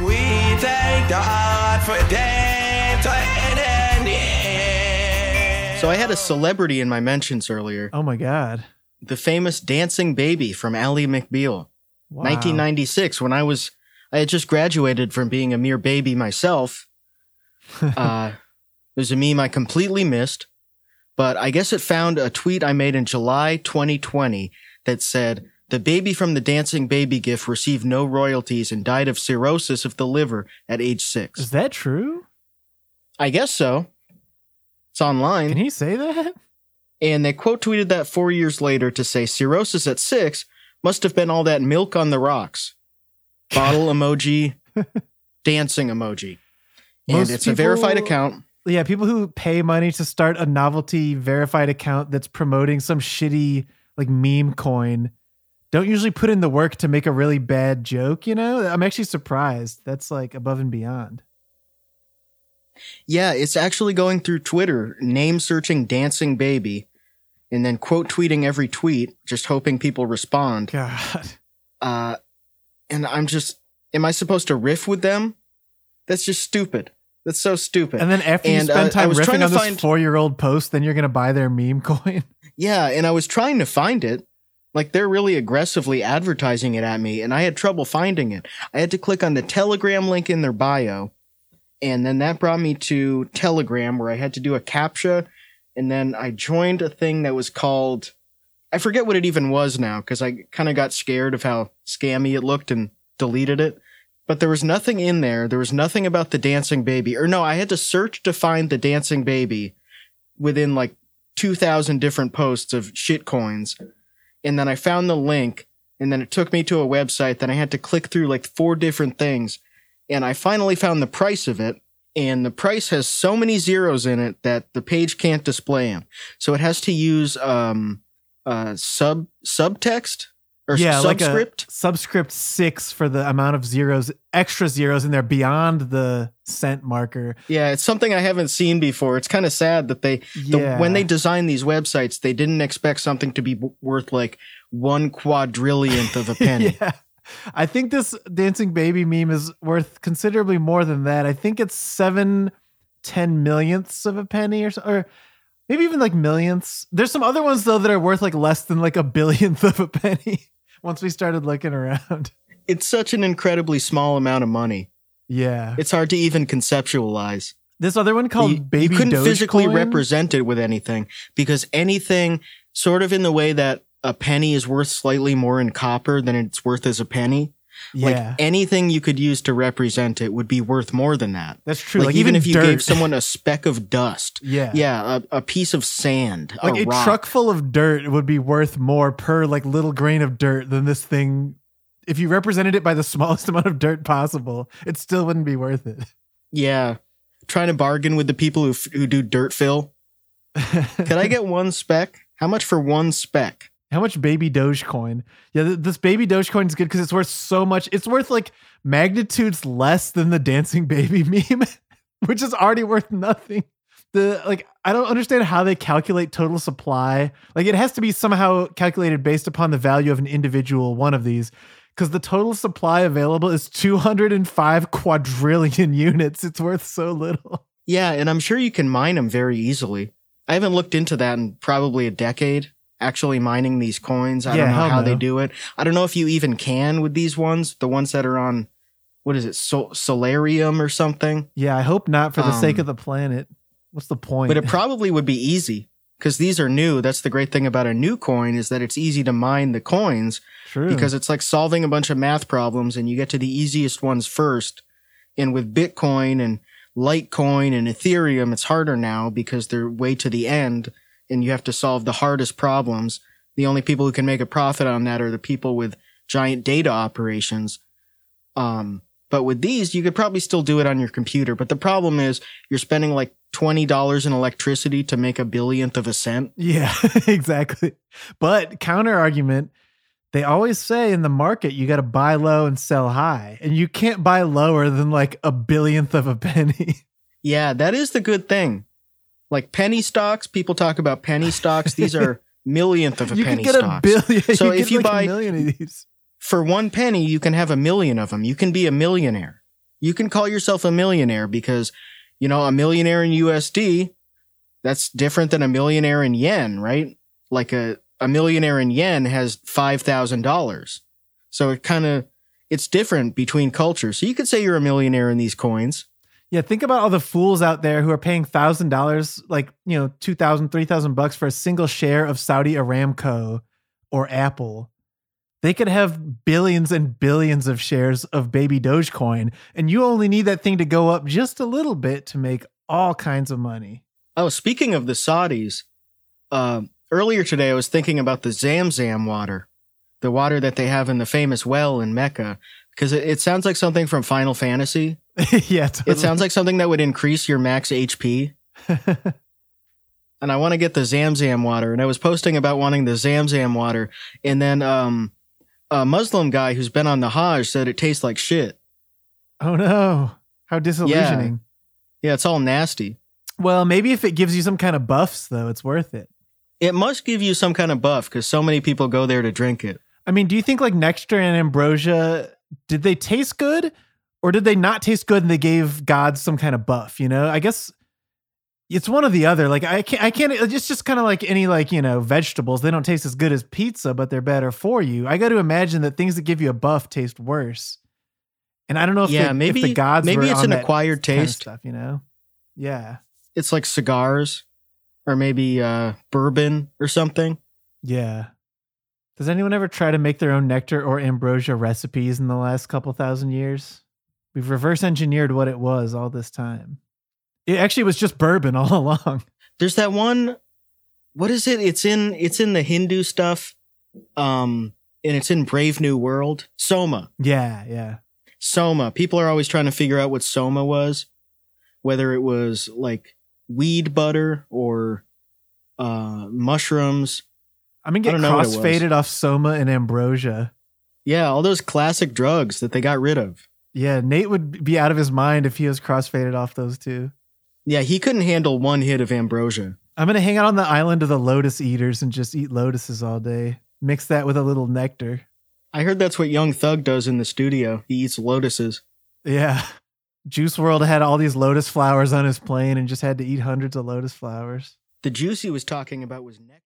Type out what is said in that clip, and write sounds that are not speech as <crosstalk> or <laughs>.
We thank God for dance. So I had a celebrity in my mentions earlier. Oh my god. The famous dancing baby from Ally McBeal. Wow. 1996 when I was I had just graduated from being a mere baby myself. <laughs> uh it was a meme I completely missed, but I guess it found a tweet I made in July 2020 that said the baby from the dancing baby gif received no royalties and died of cirrhosis of the liver at age 6. Is that true? I guess so. It's online. Can he say that? And they quote tweeted that four years later to say cirrhosis at six must have been all that milk on the rocks. Bottle <laughs> emoji, dancing emoji. And Most it's a verified account. Yeah, people who pay money to start a novelty verified account that's promoting some shitty like meme coin don't usually put in the work to make a really bad joke, you know? I'm actually surprised. That's like above and beyond. Yeah, it's actually going through Twitter, name searching dancing baby, and then quote tweeting every tweet, just hoping people respond. God. Uh, and I'm just, am I supposed to riff with them? That's just stupid. That's so stupid. And then after you spend uh, time riffing to on this find- four year old post, then you're gonna buy their meme coin. Yeah, and I was trying to find it. Like they're really aggressively advertising it at me, and I had trouble finding it. I had to click on the Telegram link in their bio, and then that brought me to Telegram where I had to do a CAPTCHA, and then I joined a thing that was called I forget what it even was now because I kind of got scared of how scammy it looked and deleted it. But there was nothing in there. There was nothing about the dancing baby. Or no, I had to search to find the dancing baby within like 2,000 different posts of shit coins. And then I found the link and then it took me to a website that I had to click through like four different things. And I finally found the price of it. And the price has so many zeros in it that the page can't display them. So it has to use um, uh, sub subtext or yeah, like a subscript. subscript six for the amount of zeros, extra zeros in there beyond the cent marker. yeah, it's something I haven't seen before. It's kind of sad that they the, when they designed these websites, they didn't expect something to be worth like one quadrillionth of a <laughs> penny. yeah. I think this dancing baby meme is worth considerably more than that. I think it's seven ten millionths of a penny or so, or maybe even like millionths. There's some other ones though that are worth like less than like a billionth of a penny. <laughs> Once we started looking around, <laughs> It's such an incredibly small amount of money. yeah. It's hard to even conceptualize. This other one called you, Baby you couldn't physically represent it with anything because anything sort of in the way that a penny is worth slightly more in copper than it's worth as a penny. Yeah, Like anything you could use to represent it would be worth more than that. that's true. Like, even, if you dirt. gave someone a speck of dust, yeah, yeah, a, a piece of sand, like a, a truck full of dirt would be worth more per like little grain of dirt than this thing. If you represented it by the <laughs> smallest amount of dirt possible, it still wouldn't be worth it. Yeah, trying to bargain with the people who who do dirt fill. <laughs> Could I get one speck? How much for one speck? How much baby Dogecoin? Yeah, th- this baby Dogecoin is good because it's worth so much. It's worth like magnitudes less than the dancing baby <laughs> meme, which is already worth nothing. The like, I don't understand how they calculate total supply. Like, it has to be somehow calculated based upon the value of an individual one of these, because the total supply available is 205 quadrillion <laughs> units. It's worth so little. Yeah, and I'm sure you can mine them very easily. I haven't looked into that in probably a decade. Actually mining these coins. I Yeah, don't know how they do it. I don't know if you even can with these ones, the ones that are on what is it, Sol- Solarium or something. Yeah, I hope not for the sake Um, of the planet. What's the point? But it <laughs> probably would be easy because these are new. That's the great thing about a new coin is that it's easy to mine the coins True. because it's like solving a bunch of math problems and you get to the easiest ones first. And with Bitcoin and Litecoin and Ethereum, it's harder now because they're way to the end and you have to solve the hardest problems. The only people who can make a profit on that are the people with giant data operations. Um, but with these, you could probably still do it on your computer. But the problem is you're spending like $20 in electricity to make a billionth of a cent. Yeah, <laughs> exactly. But counter argument, they always say in the market you got to buy low and sell high, and you can't buy lower than like a billionth of a <laughs> penny. Yeah, that is the good thing. Like penny stocks, people talk about penny stocks. These are <laughs> millionth of a you can penny get stocks. a billion. So you if get you like buy- a million of these, For one penny, you can have a million of them. You can be a millionaire. You can call yourself a millionaire because, you know, a millionaire in USD, that's different than a millionaire in yen, right? Like a, a millionaire in yen has $5,000. So it kind of, it's different between cultures. So you could say you're a millionaire in these coins. Yeah, think about all the fools out there who are paying thousand dollars, like you know, two thousand, three thousand bucks for a single share of Saudi Aramco or Apple. They could have billions and billions of shares of baby Dogecoin, and you only need that thing to go up just a little bit to make all kinds of money. Oh, speaking of the Saudis, uh, earlier today I was thinking about the Zamzam water, the water that they have in the famous well in Mecca, because it, it sounds like something from Final Fantasy. <laughs> yeah, totally. It sounds like something that would increase your max HP. <laughs> and I want to get the Zamzam water. And I was posting about wanting the Zamzam water, and then um, a Muslim guy who's been on the Hajj said it tastes like shit. oh no, how disillusioning. Yeah, it's all nasty. Well, maybe if it gives you some kind of buffs, though, it's worth it. It must give you some kind of buff because so many people go there to drink it. I mean, do you think like Nectar and Ambrosia did they taste good or did they not taste good and they gave God some kind of buff, you know? I guess it's one or the other. Like I can't I can't it's just kind of like any like, you know, vegetables. They don't taste as good as pizza, but they're better for you. I got to imagine that things that give you a buff taste worse. And I don't know if, Yeah, the, maybe- if the gods maybe it's an acquired kind of taste. stuff, you know? Yeah. It's like cigars or maybe uh, bourbon or something. Yeah. Does anyone ever try to make their own nectar or ambrosia recipes in the last couple thousand years? We've reverse engineered what it was all this time. It actually was just bourbon <laughs> all along. There's that one. What is it? It's in it's in the Hindu stuff, um, and it's in Brave New World. Soma, Yeah, yeah. Soma. People are always trying to figure out what Soma was, whether it was like weed butter or uh, mushrooms. I'm gonna I get don't know what crossfaded off soma and ambrosia. Yeah, all those classic drugs that they got rid of. Yeah, Nate would be out of his mind if he was crossfaded off those two. Yeah, he couldn't handle one hit of ambrosia. I'm gonna hang out on the island of the lotus eaters and just eat lotuses all day. Mix that with a little nectar. I heard that's what Young Thug does in the studio. He eats lotuses. Yeah. Juice WRLD had all these lotus flowers on his plane and just had to eat hundreds of lotus flowers. The juice he was talking about was nectar.